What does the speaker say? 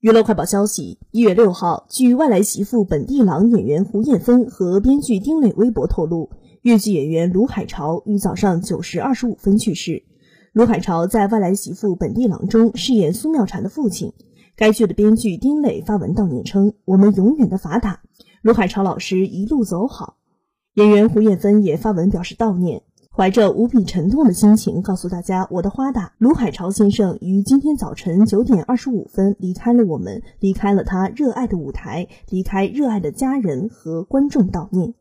娱乐快报消息：一月六号，据外来媳妇本地郎演员胡艳芬和编剧丁磊微博透露，越剧演员卢海潮于早上九时二十五分去世。卢海潮在外来媳妇本地郎中饰演苏妙婵的父亲。该剧的编剧丁磊发文悼念称：“我们永远的法打，卢海潮老师一路走好。”演员胡艳芬也发文表示悼念。怀着无比沉痛的心情，告诉大家：“我的花大卢海潮先生于今天早晨九点二十五分离开了我们，离开了他热爱的舞台，离开热爱的家人和观众悼念。”